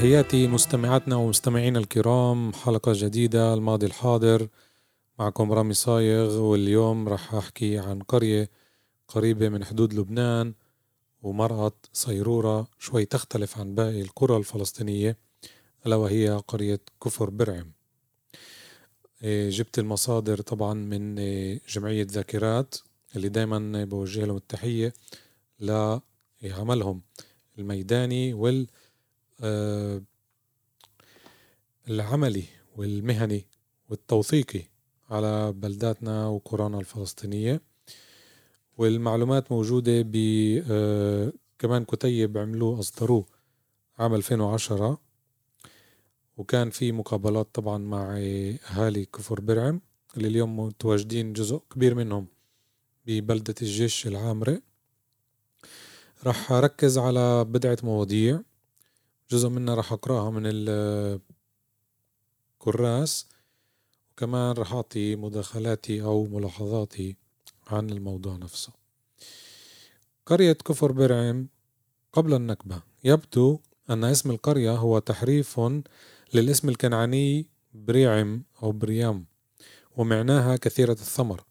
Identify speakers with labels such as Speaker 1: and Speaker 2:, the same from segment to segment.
Speaker 1: تحياتي مستمعاتنا ومستمعينا الكرام حلقة جديدة الماضي الحاضر معكم رامي صايغ واليوم رح أحكي عن قرية قريبة من حدود لبنان ومرأة صيرورة شوي تختلف عن باقي القرى الفلسطينية ألا وهي قرية كفر برعم. إيه، جبت المصادر طبعا من إيه، جمعية ذاكرات اللي دايما بوجه لهم التحية لعملهم الميداني وال العملي والمهني والتوثيقي على بلداتنا وقرانا الفلسطينية. والمعلومات موجودة ب آه، كمان كتيب عملوه أصدروه عام 2010 وكان في مقابلات طبعا مع أهالي كفر برعم اللي اليوم متواجدين جزء كبير منهم ببلدة الجيش العامرة رح أركز على بضعة مواضيع. جزء منها راح أقرأها من الكراس وكمان راح أعطي مداخلاتي أو ملاحظاتي عن الموضوع نفسه. قرية كفر برعم قبل النكبة. يبدو أن اسم القرية هو تحريف للاسم الكنعاني بريعم أو بريام ومعناها كثيرة الثمر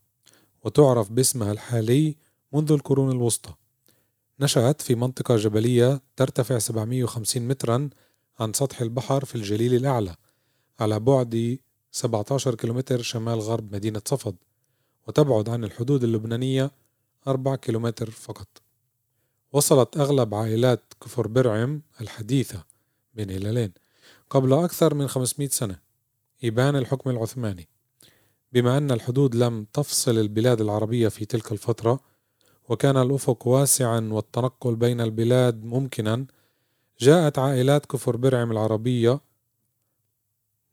Speaker 1: وتعرف باسمها الحالي منذ القرون الوسطى. نشأت في منطقة جبلية ترتفع 750 مترا عن سطح البحر في الجليل الأعلى على بعد 17 كيلومتر شمال غرب مدينة صفد وتبعد عن الحدود اللبنانية 4 كيلومتر فقط. وصلت أغلب عائلات كفر برعم الحديثة بين هلالين قبل أكثر من 500 سنة إبان الحكم العثماني. بما أن الحدود لم تفصل البلاد العربية في تلك الفترة وكان الأفق واسعا والتنقل بين البلاد ممكنا جاءت عائلات كفر برعم العربية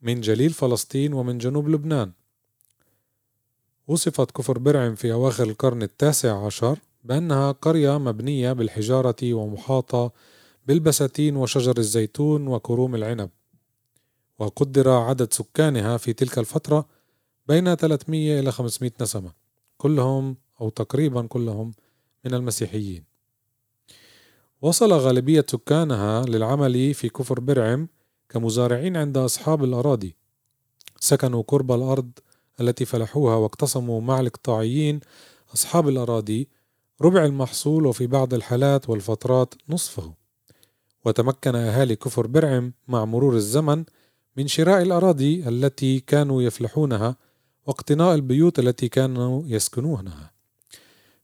Speaker 1: من جليل فلسطين ومن جنوب لبنان. وصفت كفر برعم في أواخر القرن التاسع عشر بأنها قرية مبنية بالحجارة ومحاطة بالبساتين وشجر الزيتون وكروم العنب. وقدر عدد سكانها في تلك الفترة بين 300 إلى 500 نسمة. كلهم أو تقريبا كلهم من المسيحيين. وصل غالبية سكانها للعمل في كفر برعم كمزارعين عند أصحاب الأراضي. سكنوا قرب الأرض التي فلحوها واقتسموا مع الإقطاعيين أصحاب الأراضي. ربع المحصول وفي بعض الحالات والفترات نصفه. وتمكن أهالي كفر برعم مع مرور الزمن من شراء الأراضي التي كانوا يفلحونها واقتناء البيوت التي كانوا يسكنونها.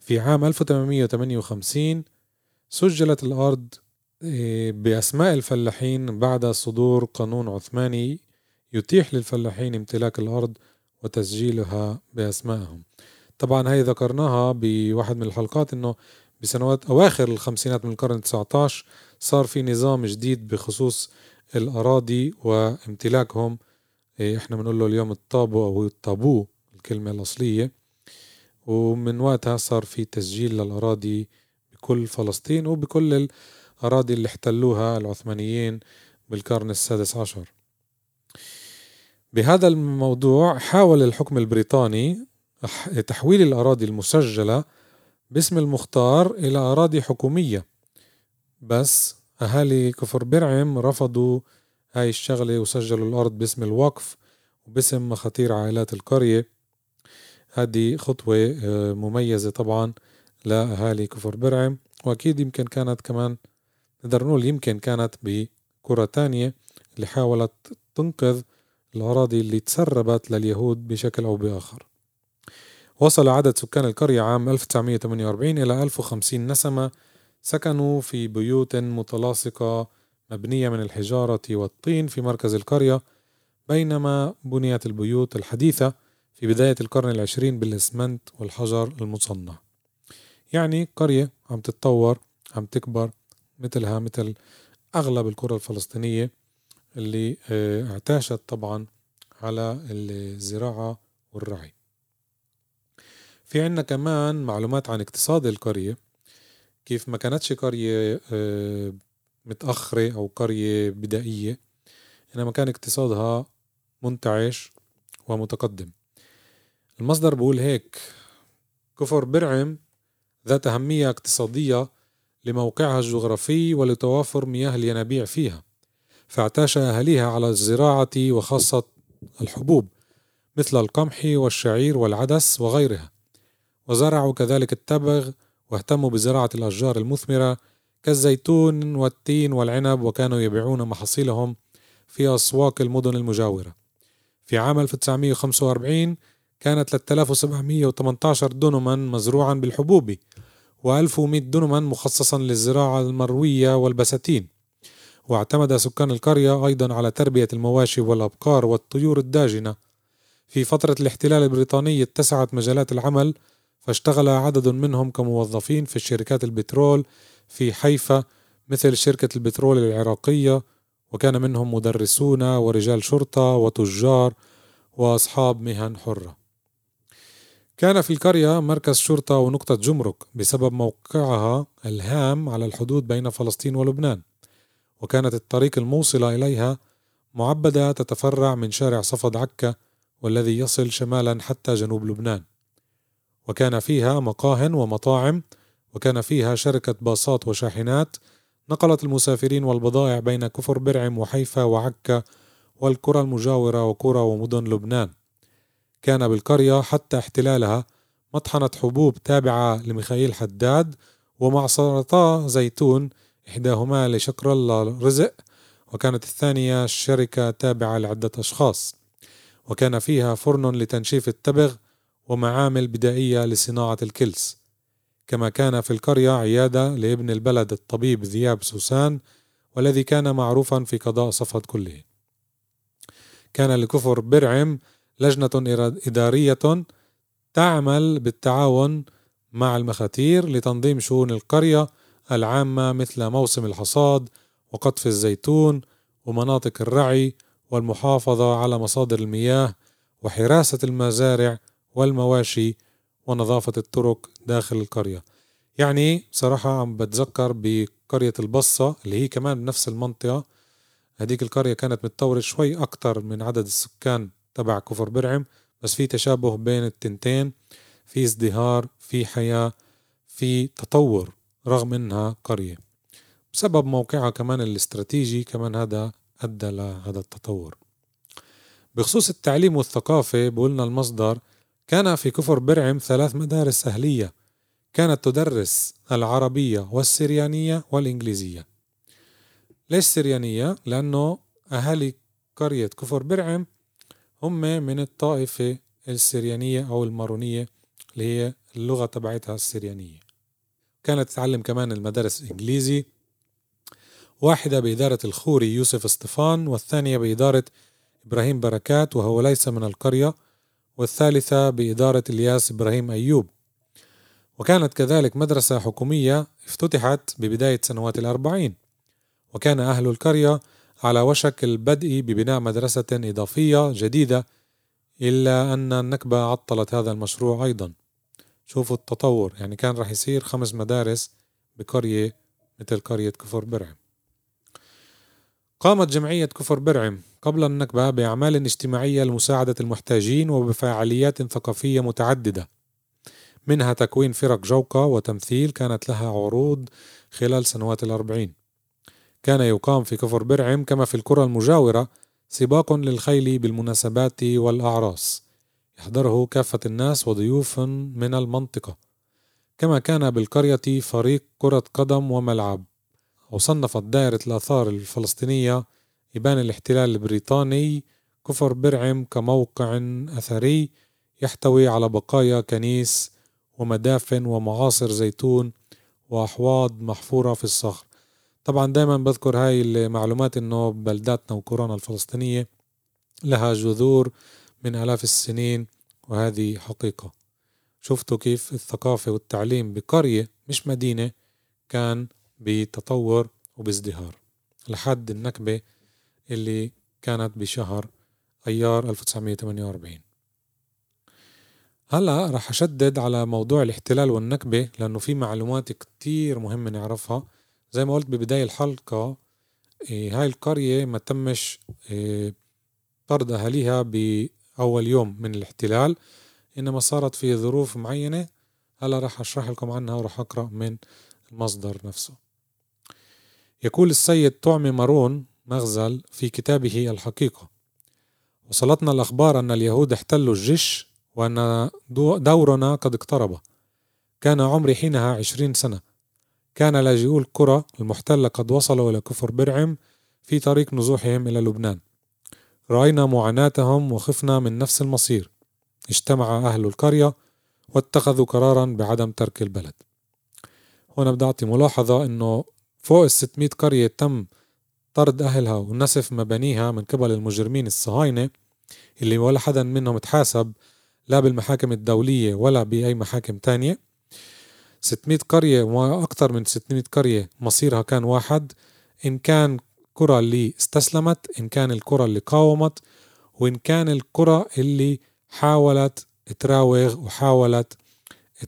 Speaker 1: في عام 1858 سجلت الأرض إيه، بأسماء الفلاحين بعد صدور قانون عثماني يتيح للفلاحين امتلاك الأرض وتسجيلها بأسمائهم. طبعا هاي ذكرناها بواحد من الحلقات إنه بسنوات أواخر الخمسينات من القرن 19 صار في نظام جديد بخصوص الأراضي وامتلاكهم. إيه، إحنا بنقول له اليوم الطابو أو الطابو الكلمة الأصلية. ومن وقتها صار في تسجيل للأراضي بكل فلسطين وبكل الأراضي اللي احتلوها العثمانيين بالقرن السادس عشر. بهذا الموضوع حاول الحكم البريطاني تحويل الأراضي المسجلة باسم المختار إلى أراضي حكومية بس أهالي كفر برعم رفضوا هاي الشغلة وسجلوا الأرض باسم الوقف وباسم مخاطير عائلات القرية. هذه خطوة آه، مميزة طبعا لأهالي كفر برعم وأكيد يمكن كانت كمان نقدر نقول يمكن كانت بكرة تانية اللي حاولت تنقذ الأراضي اللي تسربت لليهود بشكل أو بآخر. وصل عدد سكان القرية عام 1948 إلى 1050 نسمة سكنوا في بيوت متلاصقة مبنية من الحجارة والطين في مركز القرية بينما بنيت البيوت الحديثة في بداية القرن العشرين بالإسمنت والحجر المصنع. يعني قرية عم تتطور عم تكبر مثلها مثل أغلب القرى الفلسطينية اللي آه، اعتاشت طبعا على الزراعة والرعي. في عنا كمان معلومات عن اقتصاد القرية. كيف ما كانتش قرية آه، متأخرة أو قرية بدائية إنما كان اقتصادها منتعش ومتقدم. المصدر بقول هيك كفر برعم ذات أهمية اقتصادية لموقعها الجغرافي ولتوافر مياه الينابيع فيها فاعتاش أهليها على الزراعة وخاصة الحبوب مثل القمح والشعير والعدس وغيرها وزرعوا كذلك التبغ واهتموا بزراعة الأشجار المثمرة كالزيتون والتين والعنب وكانوا يبيعون محاصيلهم في أسواق المدن المجاورة. في عام 1945 كانت 3718 دنما مزروعا بالحبوب و1100 دنما مخصصا للزراعة المروية والبساتين. واعتمد سكان القرية أيضا على تربية المواشي والأبقار والطيور الداجنة. في فترة الاحتلال البريطاني اتسعت مجالات العمل فاشتغل عدد منهم كموظفين في شركات البترول في حيفا مثل شركة البترول العراقية وكان منهم مدرسون ورجال شرطة وتجار وأصحاب مهن حرة. كان في القرية مركز شرطة ونقطة جمرك بسبب موقعها الهام على الحدود بين فلسطين ولبنان وكانت الطريق الموصلة إليها معبدة تتفرع من شارع صفد عكا والذي يصل شمالا حتى جنوب لبنان. وكان فيها مقاه ومطاعم وكان فيها شركة باصات وشاحنات نقلت المسافرين والبضائع بين كفر برعم وحيفا وعكا والقرى المجاورة وقرى ومدن لبنان. كان بالقرية حتى احتلالها مطحنة حبوب تابعة لميخائيل حداد ومعصرتا زيتون إحداهما لشكر الله رزق وكانت الثانية شركة تابعة لعدة أشخاص. وكان فيها فرن لتنشيف التبغ ومعامل بدائية لصناعة الكلس. كما كان في القرية عيادة لابن البلد الطبيب ذياب سوسان والذي كان معروفا في قضاء صفد كله. كان لكفر برعم لجنة إدارية تعمل بالتعاون مع المخاتير لتنظيم شؤون القرية العامة مثل موسم الحصاد وقطف الزيتون ومناطق الرعي والمحافظة على مصادر المياه وحراسة المزارع والمواشي ونظافة الطرق داخل القرية. يعني صراحة عم بتذكر بقرية البصة اللي هي كمان بنفس المنطقة. هديك القرية كانت متطورة شوي أكتر من عدد السكان تبع كفر برعم بس في تشابه بين التنتين في ازدهار في حياة في تطور رغم إنها قرية. بسبب موقعها كمان الاستراتيجي كمان هذا أدى لهذا التطور. بخصوص التعليم والثقافة بقولنا المصدر كان في كفر برعم ثلاث مدارس أهلية كانت تدرس العربية والسريانية والإنجليزية. ليش سريانية؟ لأنه أهالي قرية كفر برعم هم من الطائفة السريانية أو المارونية اللي هي اللغة تبعتها السريانية. كانت تتعلم كمان المدارس الإنجليزي واحدة بإدارة الخوري يوسف اسطفان والثانية بإدارة إبراهيم بركات وهو ليس من القرية والثالثة بإدارة إلياس إبراهيم أيوب. وكانت كذلك مدرسة حكومية افتتحت ببداية سنوات الأربعين. وكان أهل القرية على وشك البدء ببناء مدرسة إضافية جديدة إلا أن النكبة عطلت هذا المشروع أيضا. شوفوا التطور يعني كان رح يصير خمس مدارس بقرية مثل قرية كفر برعم. قامت جمعية كفر برعم قبل النكبة بأعمال اجتماعية لمساعدة المحتاجين وبفعاليات ثقافية متعددة. منها تكوين فرق جوقة وتمثيل كانت لها عروض خلال سنوات الأربعين. كان يقام في كفر برعم كما في القرى المجاورة سباق للخيل بالمناسبات والأعراس. يحضره كافة الناس وضيوف من المنطقة. كما كان بالقرية فريق كرة قدم وملعب. وصنفت دائرة الآثار الفلسطينية إبان الاحتلال البريطاني كفر برعم كموقع أثري يحتوي على بقايا كنيس ومدافن ومعاصر زيتون وأحواض محفورة في الصخر. طبعا دائما بذكر هاي المعلومات إنه بلداتنا وقرانا الفلسطينية لها جذور من آلاف السنين وهذه حقيقة. شفتوا كيف الثقافة والتعليم بقرية مش مدينة كان بتطور وبازدهار. لحد النكبة اللي كانت بشهر أيار 1948 هلأ رح أشدد على موضوع الاحتلال والنكبة لأنه في معلومات كتير مهمة نعرفها. زي ما قلت ببداية الحلقة إيه هاي القرية ما تمش إيه طرد أهاليها بأول يوم من الاحتلال إنما صارت في ظروف معينة. هلا رح أشرح لكم عنها ورح أقرأ من المصدر نفسه. يقول السيد طعمي مارون مغزل في كتابه الحقيقة وصلتنا الأخبار أن اليهود احتلوا الجيش وأن دورنا قد اقترب. كان عمري حينها عشرين سنة. كان لاجئو القرى المحتلة قد وصلوا إلى كفر برعم في طريق نزوحهم إلى لبنان. رأينا معاناتهم وخفنا من نفس المصير. اجتمع أهل القرية واتخذوا قرارا بعدم ترك البلد. هنا بدي أعطي ملاحظة أنه فوق ال 600 قرية تم طرد أهلها ونسف مبانيها من قبل المجرمين الصهاينة اللي ولا حدا منهم تحاسب لا بالمحاكم الدولية ولا بأي محاكم تانية. 600 قرية وأكثر من 600 قرية مصيرها كان واحد. إن كان القرى اللي استسلمت إن كان القرى اللي قاومت وإن كان القرى اللي حاولت تراوغ وحاولت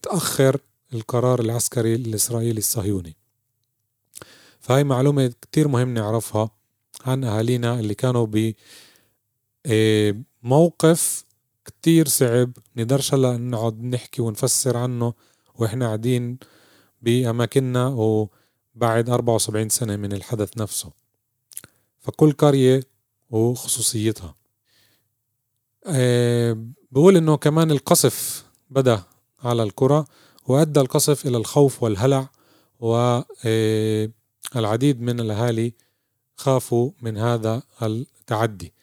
Speaker 1: تأخر القرار العسكري الإسرائيلي الصهيوني. فهي معلومة كتير مهم نعرفها عن أهالينا اللي كانوا بموقف آه، كتير صعب. نقدرش هلا نقعد نحكي ونفسر عنه. وإحنا قاعدين بأماكننا وبعد 74 سنة من الحدث نفسه. فكل قرية وخصوصيتها. أه بقول إنه كمان القصف بدأ على القرى وأدى القصف إلى الخوف والهلع والعديد من الأهالي خافوا من هذا التعدي.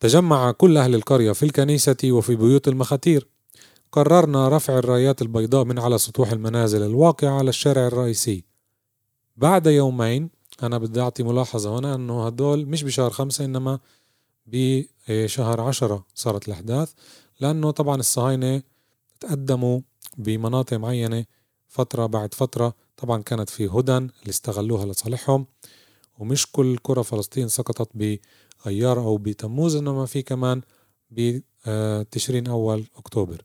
Speaker 1: تجمع كل أهل القرية في الكنيسة وفي بيوت المخاتير. قررنا رفع الرايات البيضاء من على سطوح المنازل الواقعة على الشارع الرئيسي. بعد يومين أنا بدي أعطي ملاحظة هنا أنه هدول مش بشهر خمسة إنما بشهر عشرة صارت الأحداث. لأنه طبعا الصهاينة تقدموا بمناطق معينة فترة بعد فترة. طبعا كانت في هدن اللي استغلوها لصالحهم. ومش كل قرى فلسطين سقطت بأيار أو بتموز إنما في كمان بتشرين أول أكتوبر.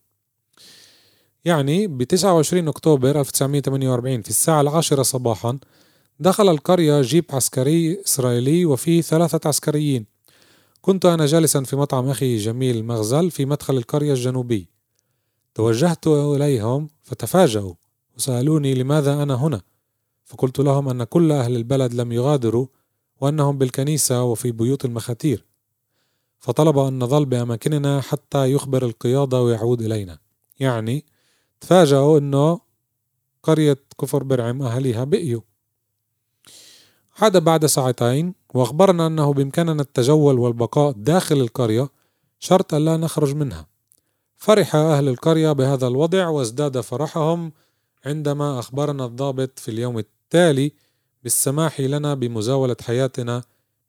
Speaker 1: يعني ب 29 أكتوبر 1948 في الساعة العاشرة صباحا دخل القرية جيب عسكري إسرائيلي وفيه ثلاثة عسكريين. كنت أنا جالسا في مطعم أخي جميل مغزل في مدخل القرية الجنوبي. توجهت إليهم فتفاجأوا وسألوني لماذا أنا هنا؟ فقلت لهم أن كل أهل البلد لم يغادروا وأنهم بالكنيسة وفي بيوت المخاتير. فطلب أن نظل بأماكننا حتى يخبر القيادة ويعود إلينا. يعني تفاجأوا أنه قرية كفر برعم أهليها بقيوا. عاد بعد ساعتين وأخبرنا أنه بإمكاننا التجول والبقاء داخل القرية شرط أن لا نخرج منها. فرح أهل القرية بهذا الوضع وازداد فرحهم عندما أخبرنا الضابط في اليوم التالي بالسماح لنا بمزاولة حياتنا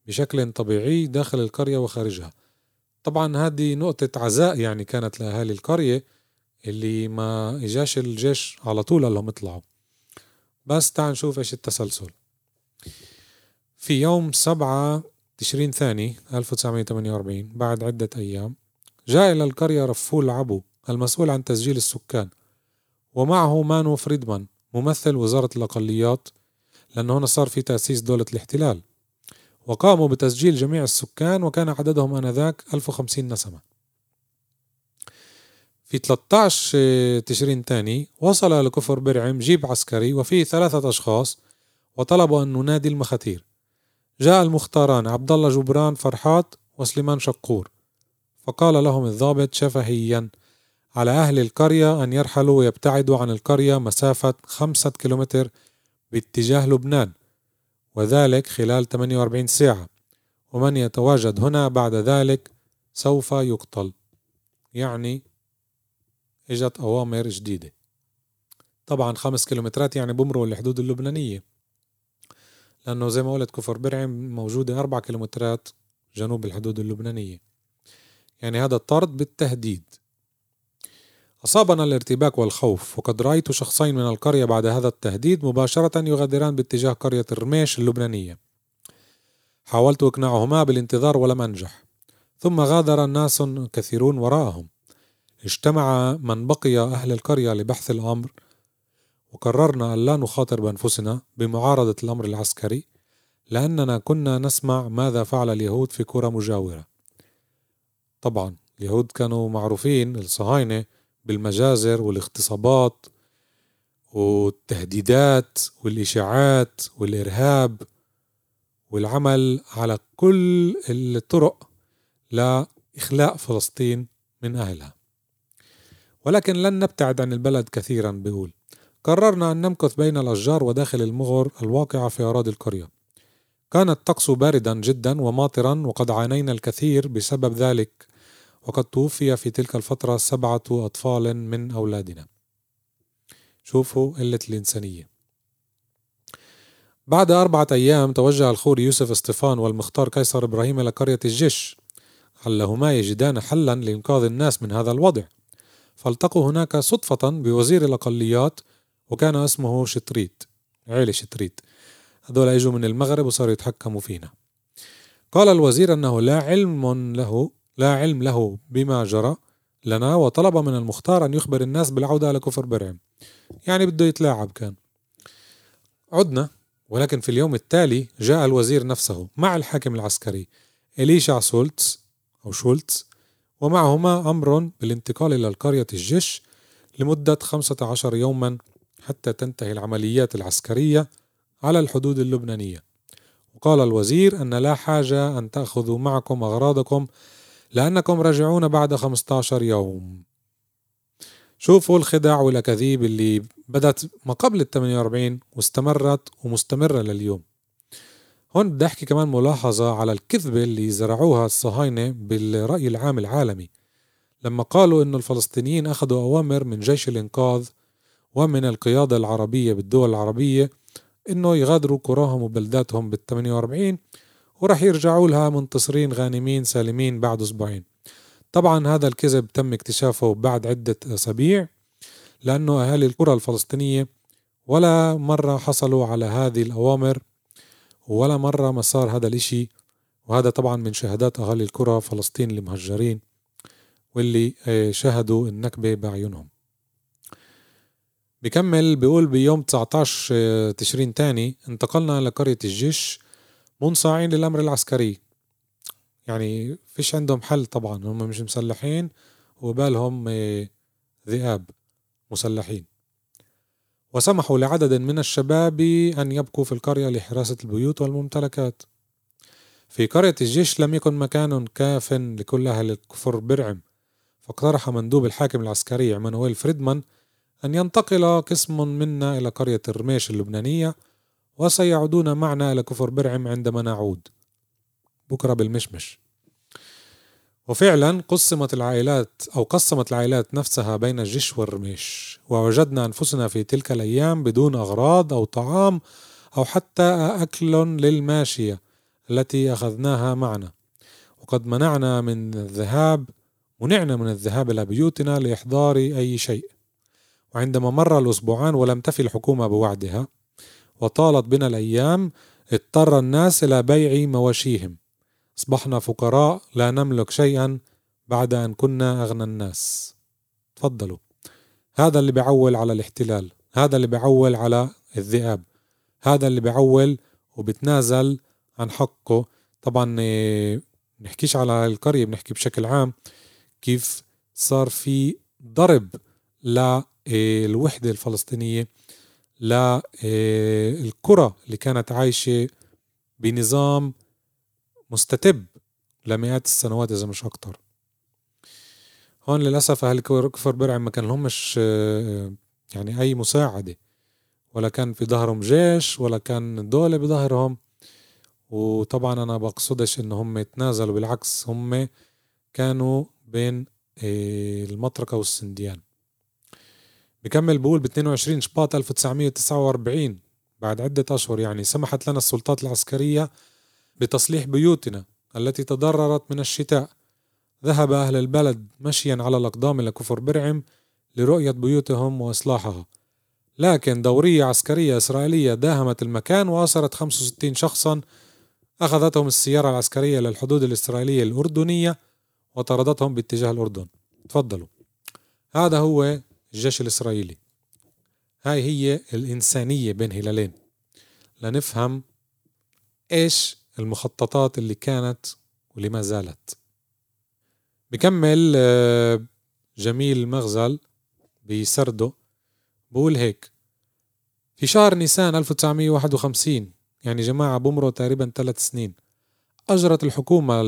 Speaker 1: بشكل طبيعي داخل القرية وخارجها. طبعا هذه نقطة عزاء يعني كانت لأهالي القرية اللي ما إجاش الجيش على طول قال لهم اطلعوا. بس تعال نشوف إيش التسلسل. في يوم سبعة تشرين ثاني 1948 بعد عدة أيام جاء إلى القرية رفول عبو المسؤول عن تسجيل السكان ومعه مانو فريدمان ممثل وزارة الأقليات لأنه هنا صار في تأسيس دولة الاحتلال. وقاموا بتسجيل جميع السكان وكان عددهم آنذاك 1050 نسمة. في 13 تشرين تاني وصل لكفر برعم جيب عسكري وفيه ثلاثة أشخاص وطلبوا أن ننادي المخاتير جاء المختاران عبد الله جبران فرحات وسليمان شقور فقال لهم الضابط شفهيا على أهل القرية أن يرحلوا ويبتعدوا عن القرية مسافة خمسة كيلومتر باتجاه لبنان وذلك خلال 48 ساعة. ومن يتواجد هنا بعد ذلك سوف يقتل. يعني إجت أوامر جديدة. طبعا خمس كيلومترات يعني بمروا الحدود اللبنانية. لأنه زي ما قلت كفر برعم موجودة أربع كيلومترات جنوب الحدود اللبنانية. يعني هذا الطرد بالتهديد. أصابنا الارتباك والخوف وقد رأيت شخصين من القرية بعد هذا التهديد مباشرة يغادران باتجاه قرية الرميش اللبنانية. حاولت إقناعهما بالانتظار ولم أنجح. ثم غادر ناس كثيرون وراءهم. اجتمع من بقي أهل القرية لبحث الأمر وقررنا أن لا نخاطر بأنفسنا بمعارضة الأمر العسكري لأننا كنا نسمع ماذا فعل اليهود في قرى مجاورة. طبعا اليهود كانوا معروفين الصهاينة بالمجازر والاغتصابات والتهديدات والإشاعات والإرهاب والعمل على كل الطرق لإخلاء فلسطين من أهلها. ولكن لن نبتعد عن البلد كثيرا بيقول. قررنا أن نمكث بين الأشجار وداخل المغر الواقعة في أراضي القرية. كان الطقس باردا جدا وماطرا وقد عانينا الكثير بسبب ذلك وقد توفي في تلك الفترة سبعة أطفال من أولادنا. شوفوا قلة الإنسانية. بعد أربعة أيام توجه الخوري يوسف اسطفان والمختار قيصر إبراهيم إلى قرية الجيش. علهما يجدان حلا لإنقاذ الناس من هذا الوضع. فالتقوا هناك صدفة بوزير الأقليات وكان اسمه شتريت عيلة شتريت. هذول إجوا من المغرب وصاروا يتحكموا فينا. قال الوزير أنه لا علم له لا علم له بما جرى لنا وطلب من المختار أن يخبر الناس بالعودة إلى كفر برعم. يعني بده يتلاعب كان. عدنا ولكن في اليوم التالي جاء الوزير نفسه مع الحاكم العسكري إليشع سولتس أو شولتز ومعهما أمر بالانتقال إلى القرية الجيش لمدة 15 يوما حتى تنتهي العمليات العسكرية على الحدود اللبنانية. وقال الوزير أن لا حاجة أن تأخذوا معكم أغراضكم لأنكم راجعون بعد 15 يوم. شوفوا الخدع والأكاذيب اللي بدأت ما قبل ال 48 واستمرت ومستمرة لليوم. هون بدي أحكي كمان ملاحظة على الكذبة اللي زرعوها الصهاينة بالرأي العام العالمي. لما قالوا إنه الفلسطينيين أخذوا أوامر من جيش الإنقاذ ومن القيادة العربية بالدول العربية إنه يغادروا قراهم وبلداتهم بال 48 ورح يرجعوا لها منتصرين غانمين سالمين بعد أسبوعين. طبعا هذا الكذب تم اكتشافه بعد عدة أسابيع لأنه أهالي القرى الفلسطينية ولا مرة حصلوا على هذه الأوامر ولا مرة ما صار هذا الإشي وهذا طبعا من شهادات أهالي القرى فلسطين المهجرين واللي آه، شهدوا النكبة بعيونهم بكمل بيقول بيوم 19 آه، تشرين تاني انتقلنا إلى قرية الجيش منصاعين للأمر العسكري. يعني فيش عندهم حل طبعا هم مش مسلحين وبالهم آه، ذئاب مسلحين. وسمحوا لعدد من الشباب أن يبقوا في القرية لحراسة البيوت والممتلكات. في قرية الجيش لم يكن مكان كاف لكل أهل الكفر برعم. فاقترح مندوب الحاكم العسكري عمانويل فريدمان أن ينتقل قسم منا إلى قرية الرميش اللبنانية وسيعودون معنا إلى كفر برعم عندما نعود. بكرة بالمشمش. وفعلا قسمت العائلات أو قسمت العائلات نفسها بين الجيش والرميش ووجدنا أنفسنا في تلك الأيام بدون أغراض أو طعام أو حتى أكل للماشية التي أخذناها معنا. وقد منعنا من الذهاب منعنا من الذهاب إلى بيوتنا لإحضار أي شيء. وعندما مر الأسبوعان ولم تفي الحكومة بوعدها وطالت بنا الأيام اضطر الناس إلى بيع مواشيهم. أصبحنا فقراء لا نملك شيئا بعد أن كنا أغنى الناس. تفضلوا. هذا اللي بيعول على الاحتلال. هذا اللي بيعول على الذئاب. هذا اللي بيعول وبتنازل عن حقه. طبعا آه، نحكيش على القرية بنحكي بشكل عام كيف صار في ضرب للوحدة الفلسطينية للقرى آه، اللي كانت عايشة بنظام مستتب لمئات السنوات إذا مش أكتر. هون للأسف أهل كفر برع ما كان لهمش آه، يعني أي مساعدة. ولا كان في ظهرهم جيش ولا كان الدولة بظهرهم. وطبعا أنا بقصدش إن هم يتنازلوا بالعكس هم كانوا بين آه، المطرقة والسنديان. بكمل بقول ب 22 شباط 1949 بعد عدة أشهر يعني سمحت لنا السلطات العسكرية بتصليح بيوتنا التي تضررت من الشتاء. ذهب أهل البلد مشيا على الأقدام إلى كفر برعم لرؤية بيوتهم وإصلاحها. لكن دورية عسكرية إسرائيلية داهمت المكان وأسرت 65 شخصا. أخذتهم السيارة العسكرية إلى الحدود الإسرائيلية الأردنية وطردتهم باتجاه الأردن. تفضلوا. هذا هو الجيش الإسرائيلي. هاي هي الإنسانية بين هلالين. لنفهم إيش المخططات اللي كانت ولما زالت. بكمل آه، جميل مغزل بسرده بقول هيك في شهر نيسان 1951 يعني جماعة بمروا تقريبا ثلاث سنين أجرت الحكومة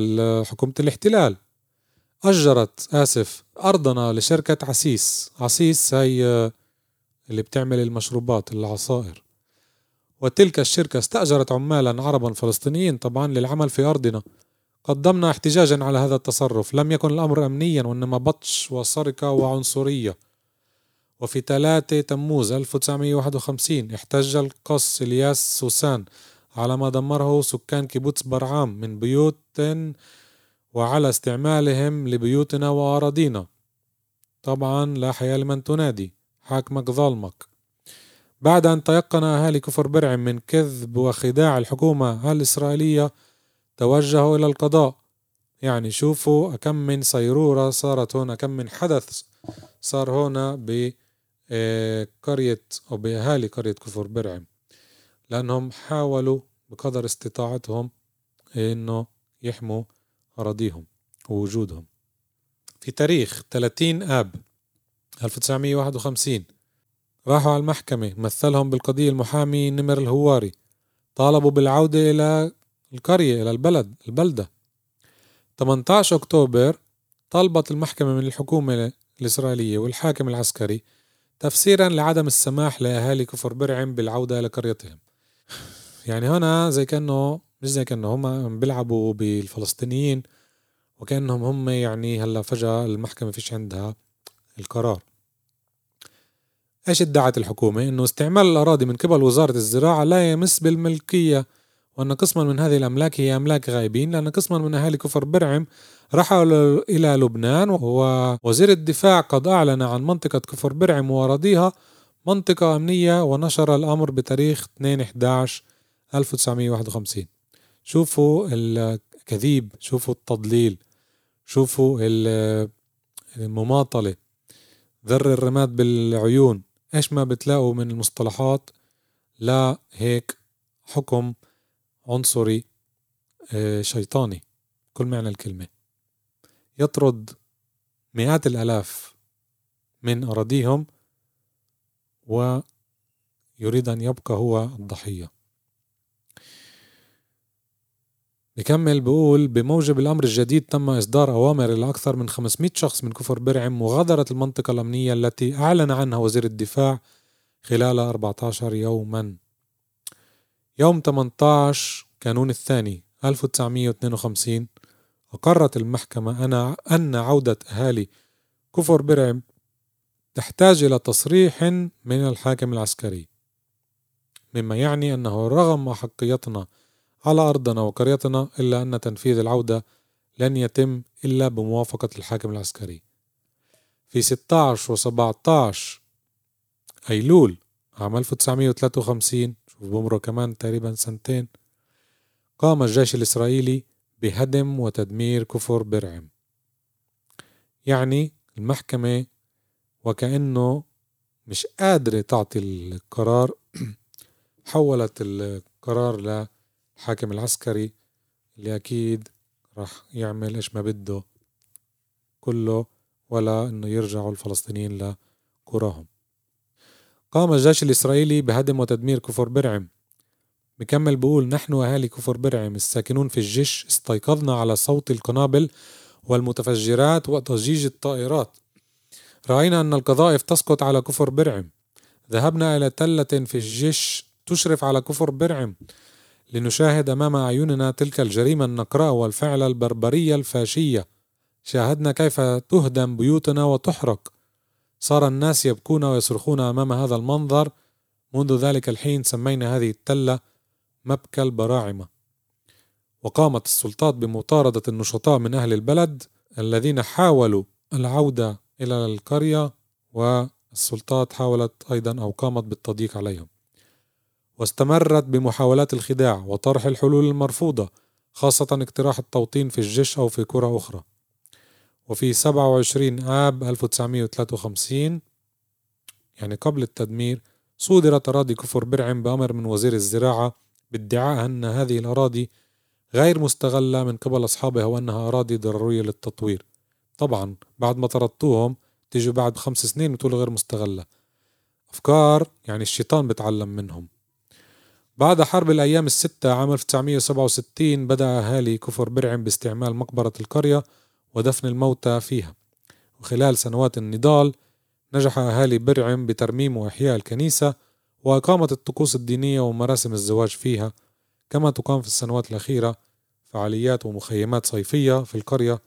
Speaker 1: حكومة الاحتلال. أجرت آسف أرضنا لشركة عسيس. عسيس هي آه، اللي بتعمل المشروبات العصائر. وتلك الشركة استأجرت عمالا عربا فلسطينيين طبعا للعمل في أرضنا. قدمنا احتجاجا على هذا التصرف. لم يكن الأمر أمنيا وإنما بطش وسرقة وعنصرية. وفي 3 تموز 1951 احتج القس إلياس سوسان على ما دمره سكان كيبوتس برعام من بيوت وعلى استعمالهم لبيوتنا وأراضينا. طبعا لا حياة لمن تنادي. حاكمك ظالمك. بعد أن تيقن أهالي كفر برعم من كذب وخداع الحكومة الإسرائيلية توجهوا إلى القضاء. يعني شوفوا كم من صيرورة صارت هنا كم من حدث صار هنا بقرية أو بأهالي قرية كفر برعم لأنهم حاولوا بقدر استطاعتهم إنه يحموا أراضيهم ووجودهم. في تاريخ 30 آب 1951 راحوا على المحكمة مثلهم بالقضية المحامي نمر الهواري. طالبوا بالعودة إلى القرية إلى البلد البلدة. 18 أكتوبر طلبت المحكمة من الحكومة الإسرائيلية والحاكم العسكري تفسيرا لعدم السماح لأهالي كفر برعم بالعودة إلى قريتهم. يعني هنا زي كأنه مش زي كأنه هم بيلعبوا بالفلسطينيين وكأنهم هم يعني هلأ فجأة المحكمة فيش عندها القرار. إيش ادعت الحكومة؟ إنه استعمال الأراضي من قبل وزارة الزراعة لا يمس بالملكية وأن قسما من هذه الأملاك هي أملاك غائبين لأن قسما من أهالي كفر برعم رحلوا إلى لبنان ووزير الدفاع قد أعلن عن منطقة كفر برعم وأراضيها منطقة أمنية ونشر الأمر بتاريخ 2 11 1951 شوفوا الكذيب شوفوا التضليل شوفوا المماطلة ذر الرماد بالعيون إيش ما بتلاقوا من المصطلحات لا هيك حكم عنصري آه، شيطاني كل معنى الكلمة. يطرد مئات الآلاف من أراضيهم ويريد أن يبقى هو الضحية. بكمل بقول بموجب الأمر الجديد تم إصدار أوامر إلى أكثر من 500 شخص من كفر برعم مغادرة المنطقة الأمنية التي أعلن عنها وزير الدفاع خلال 14 يوما. يوم 18 كانون الثاني 1952 أقرت المحكمة أن أن عودة أهالي كفر برعم تحتاج إلى تصريح من الحاكم العسكري. مما يعني أنه رغم أحقيتنا على أرضنا وقريتنا إلا أن تنفيذ العودة لن يتم إلا بموافقة الحاكم العسكري. في 16 و 17 أيلول عام 1953 شوف بمرة كمان تقريبا سنتين قام الجيش الإسرائيلي بهدم وتدمير كفر برعم. يعني المحكمة وكأنه مش قادرة تعطي القرار حولت القرار للحاكم العسكري اللي أكيد راح يعمل إيش ما بده كله ولا إنه يرجعوا الفلسطينيين لقراهم قام الجيش الإسرائيلي بهدم وتدمير كفر برعم. بكمل بقول نحن أهالي كفر برعم الساكنون في الجيش استيقظنا على صوت القنابل والمتفجرات وضجيج الطائرات. رأينا أن القذائف تسقط على كفر برعم. ذهبنا إلى تلة في الجيش تشرف على كفر برعم. لنشاهد أمام أعيننا تلك الجريمة النقراء والفعل البربرية الفاشية. شاهدنا كيف تهدم بيوتنا وتحرق. صار الناس يبكون ويصرخون أمام هذا المنظر. منذ ذلك الحين سمينا هذه التلة مبكى البراعمه وقامت السلطات بمطاردة النشطاء من أهل البلد الذين حاولوا العودة إلى القرية والسلطات حاولت أيضا أو قامت بالتضييق عليهم. واستمرت بمحاولات الخداع وطرح الحلول المرفوضة خاصة اقتراح التوطين في الجيش أو في قرى أخرى. وفي 27 آب 1953 يعني قبل التدمير صودرت أراضي كفر برعم بأمر من وزير الزراعة بادعاء أن هذه الأراضي غير مستغلة من قبل أصحابها وأنها أراضي ضرورية للتطوير. طبعا بعد ما طردتوهم تيجوا بعد خمس سنين وتقولوا غير مستغلة. أفكار يعني الشيطان بتعلم منهم. بعد حرب الأيام الستة عام 1967 بدأ أهالي كفر برعم باستعمال مقبرة القرية ودفن الموتى فيها. وخلال سنوات النضال نجح أهالي برعم بترميم وإحياء الكنيسة وإقامة الطقوس الدينية ومراسم الزواج فيها. كما تقام في السنوات الأخيرة فعاليات ومخيمات صيفية في القرية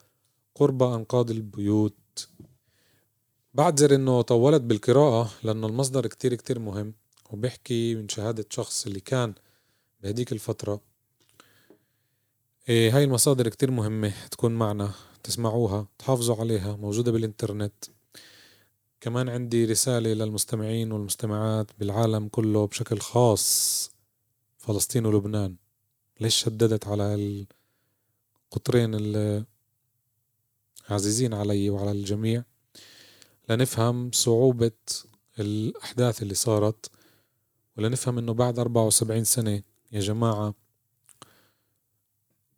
Speaker 1: قرب أنقاض البيوت. بعتذر إنه طولت بالقراءة لأنه المصدر كتير كتير مهم. وبيحكي من شهادة شخص اللي كان بهديك الفترة. إيه هاي المصادر كتير مهمة تكون معنا تسمعوها تحافظوا عليها موجودة بالإنترنت. كمان عندي رسالة للمستمعين والمستمعات بالعالم كله بشكل خاص فلسطين ولبنان. ليش شددت على القطرين العزيزين علي وعلى الجميع؟ لنفهم صعوبة الأحداث اللي صارت. ولنفهم إنه بعد أربعة وسبعين سنة يا جماعة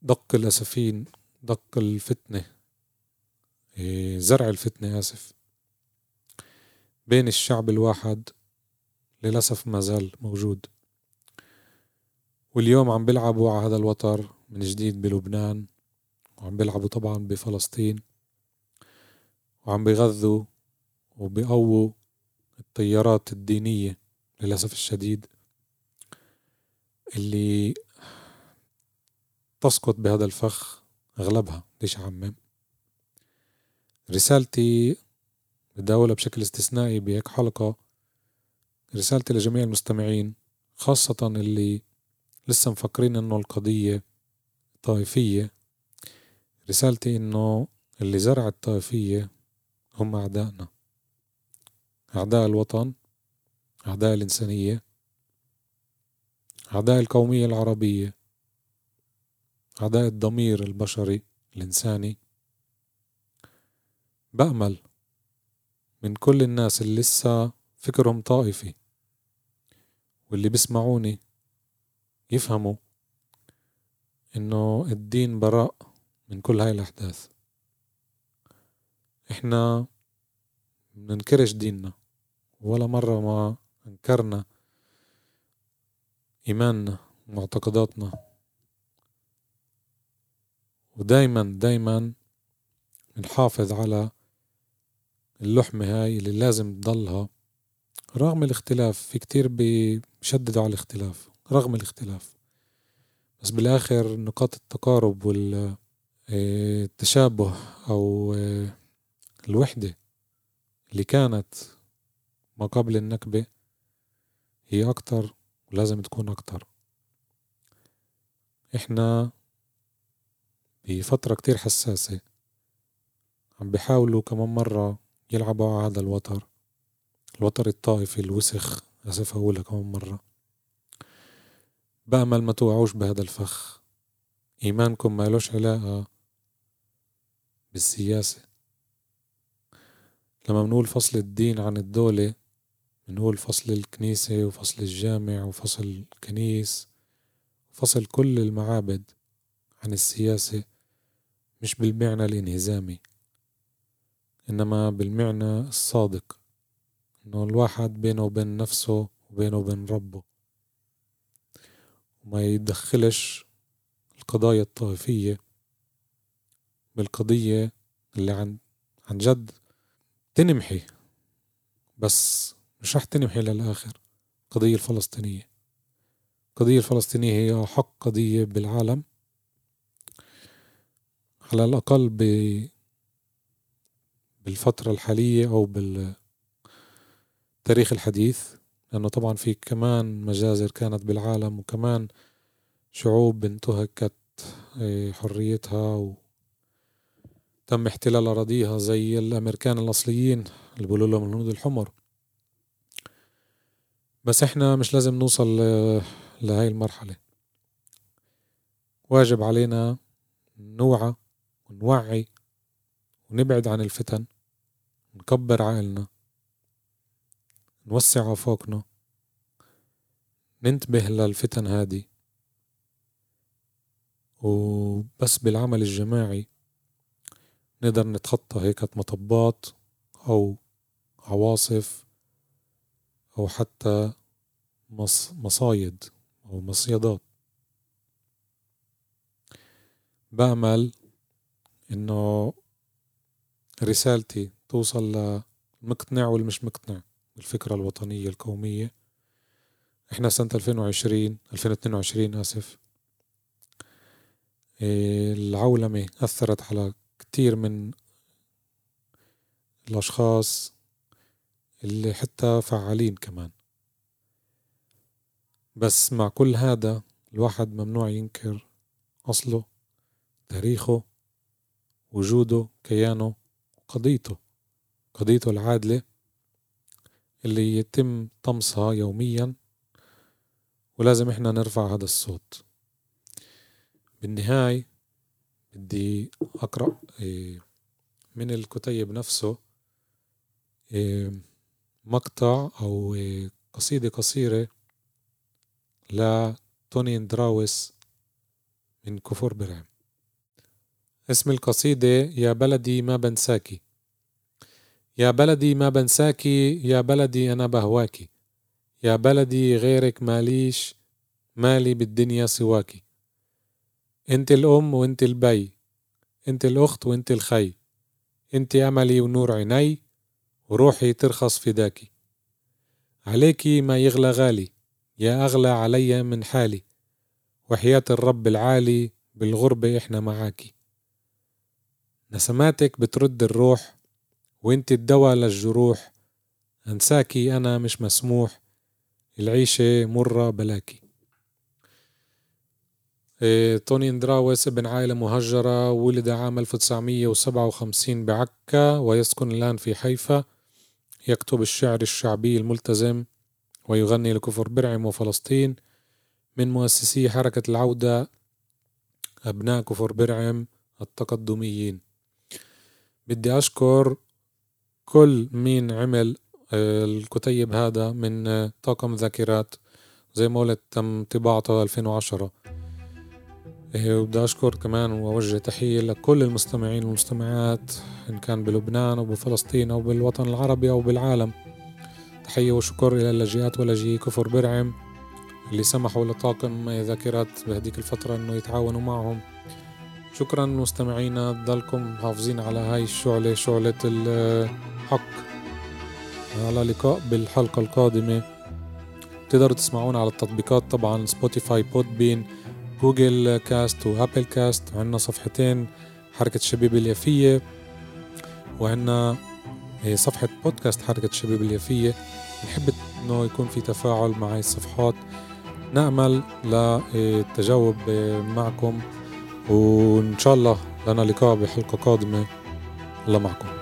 Speaker 1: دق الأسفين دق الفتنة إيه، زرع الفتنة آسف. بين الشعب الواحد للأسف ما زال موجود. واليوم عم بيلعبوا على هذا الوتر من جديد بلبنان وعم بيلعبوا طبعا بفلسطين وعم بيغذوا وبيقووا التيارات الدينية. للأسف الشديد اللي تسقط بهذا الفخ أغلبها ليش أعمم رسالتي بدي أقولها بشكل استثنائي بهيك حلقة رسالتي لجميع المستمعين خاصة اللي لسه مفكرين إنه القضية طائفية. رسالتي إنه اللي زرع الطائفية هم أعدائنا أعداء الوطن. أعداء الإنسانية أعداء القومية العربية أعداء الضمير البشري الإنساني. بأمل من كل الناس اللي لسه فكرهم طائفي واللي بيسمعوني يفهموا إنه الدين براء من كل هاي الأحداث. إحنا مننكرش ديننا ولا مرة ما أنكرنا إيماننا ومعتقداتنا ودايما دايما نحافظ على اللحمة هاي اللي لازم تضلها رغم الاختلاف. في كتير بيشددوا على الاختلاف رغم الاختلاف. بس بالآخر نقاط التقارب والتشابه آه، أو آه، الوحدة اللي كانت ما قبل النكبة هي أكتر ولازم تكون أكتر. إحنا بفترة كتير حساسة عم بيحاولوا كمان مرة يلعبوا على هذا الوتر. الوتر الطائفي الوسخ أسف أقولها كمان مرة. بأمل ما توقعوش بهذا الفخ. إيمانكم ما لوش علاقة بالسياسة. لما بنقول فصل الدين عن الدولة بنقول فصل الكنيسة وفصل الجامع وفصل الكنيس وفصل كل المعابد عن السياسة مش بالمعنى الانهزامي إنما بالمعنى الصادق إنه الواحد بينه وبين نفسه وبينه وبين ربه. وما يدخلش القضايا الطائفية بالقضية اللي عن عن جد تنمحي بس مش رح تنمحي للآخر القضية الفلسطينية. القضية الفلسطينية هي أحق قضية بالعالم. على الأقل ب بالفترة الحالية أو بالتاريخ الحديث لأنه طبعا في كمان مجازر كانت بالعالم وكمان شعوب انتهكت إيه، حريتها و تم احتلال أراضيها زي الأمريكان الأصليين اللي بيقولوا لهم الهنود الحمر. بس إحنا مش لازم نوصل لهاي المرحلة. واجب علينا نوعى ونوعي ونبعد عن الفتن نكبر عقلنا نوسع آفاقنا ننتبه للفتن هذه وبس بالعمل الجماعي نقدر نتخطى هيك مطبات أو عواصف أو حتى مص مصايد أو مصيدات بأمل إنه رسالتي توصل للمقتنع والمش مقتنع بالفكرة الوطنية القومية. إحنا سنة 2020 2022 آسف. إيه، العولمة أثرت على كتير من الأشخاص اللي حتى فعالين كمان. بس مع كل هذا الواحد ممنوع ينكر أصله تاريخه وجوده كيانه قضيته قضيته العادلة اللي يتم طمسها يوميا ولازم إحنا نرفع هذا الصوت. بالنهاية بدي أقرأ إيه، من الكتيب نفسه إيه، مقطع أو قصيدة قصيرة لتوني اندراوس من كفور برعم اسم القصيدة يا بلدي ما بنساكي يا بلدي ما بنساكي يا بلدي أنا بهواكي يا بلدي غيرك ماليش مالي بالدنيا سواكي أنت الأم وأنت البي أنت الأخت وأنت الخي. أنت أملي ونور عيني. وروحي ترخص فداكي عليكي ما يغلى غالي يا أغلى علي من حالي. وحياة الرب العالي بالغربة إحنا معاكي نسماتك بترد الروح وإنت الدواء للجروح. أنساكي أنا مش مسموح العيشة مرة بلاكي إيه توني اندراوس ابن عائلة مهجرة ولد عام 1957 بعكا ويسكن الآن في حيفا. يكتب الشعر الشعبي الملتزم ويغني لكفر برعم وفلسطين من مؤسسي حركة العودة أبناء كفر برعم التقدميين. بدي أشكر كل مين عمل آه، الكتيب هذا من آه، طاقم ذاكرات زي ما قلت تم طباعته 2010 إيه، وبدي أشكر كمان وأوجه تحية لكل المستمعين والمستمعات إن كان بلبنان أو بفلسطين أو بالوطن العربي أو بالعالم. تحية وشكر إلى اللاجئات ولاجئي كفر برعم اللي سمحوا لطاقم ذاكرات بهديك الفترة إنه يتعاونوا معهم. شكرا مستمعينا ضلكم محافظين على هاي الشعلة شعلة الحق. على لقاء بالحلقة القادمة. تقدروا تسمعونا على التطبيقات طبعا Spotify Podbean Google Cast و Apple Cast وعندنا صفحتين حركة الشبيبة اليافية وعندنا إيه، صفحة بودكاست حركة الشبيبة اليافية. نحب إنه يكون في تفاعل مع هاي الصفحات. نأمل للتجاوب معكم وإن شاء الله لنا لقاء بحلقة قادمة. الله معكم.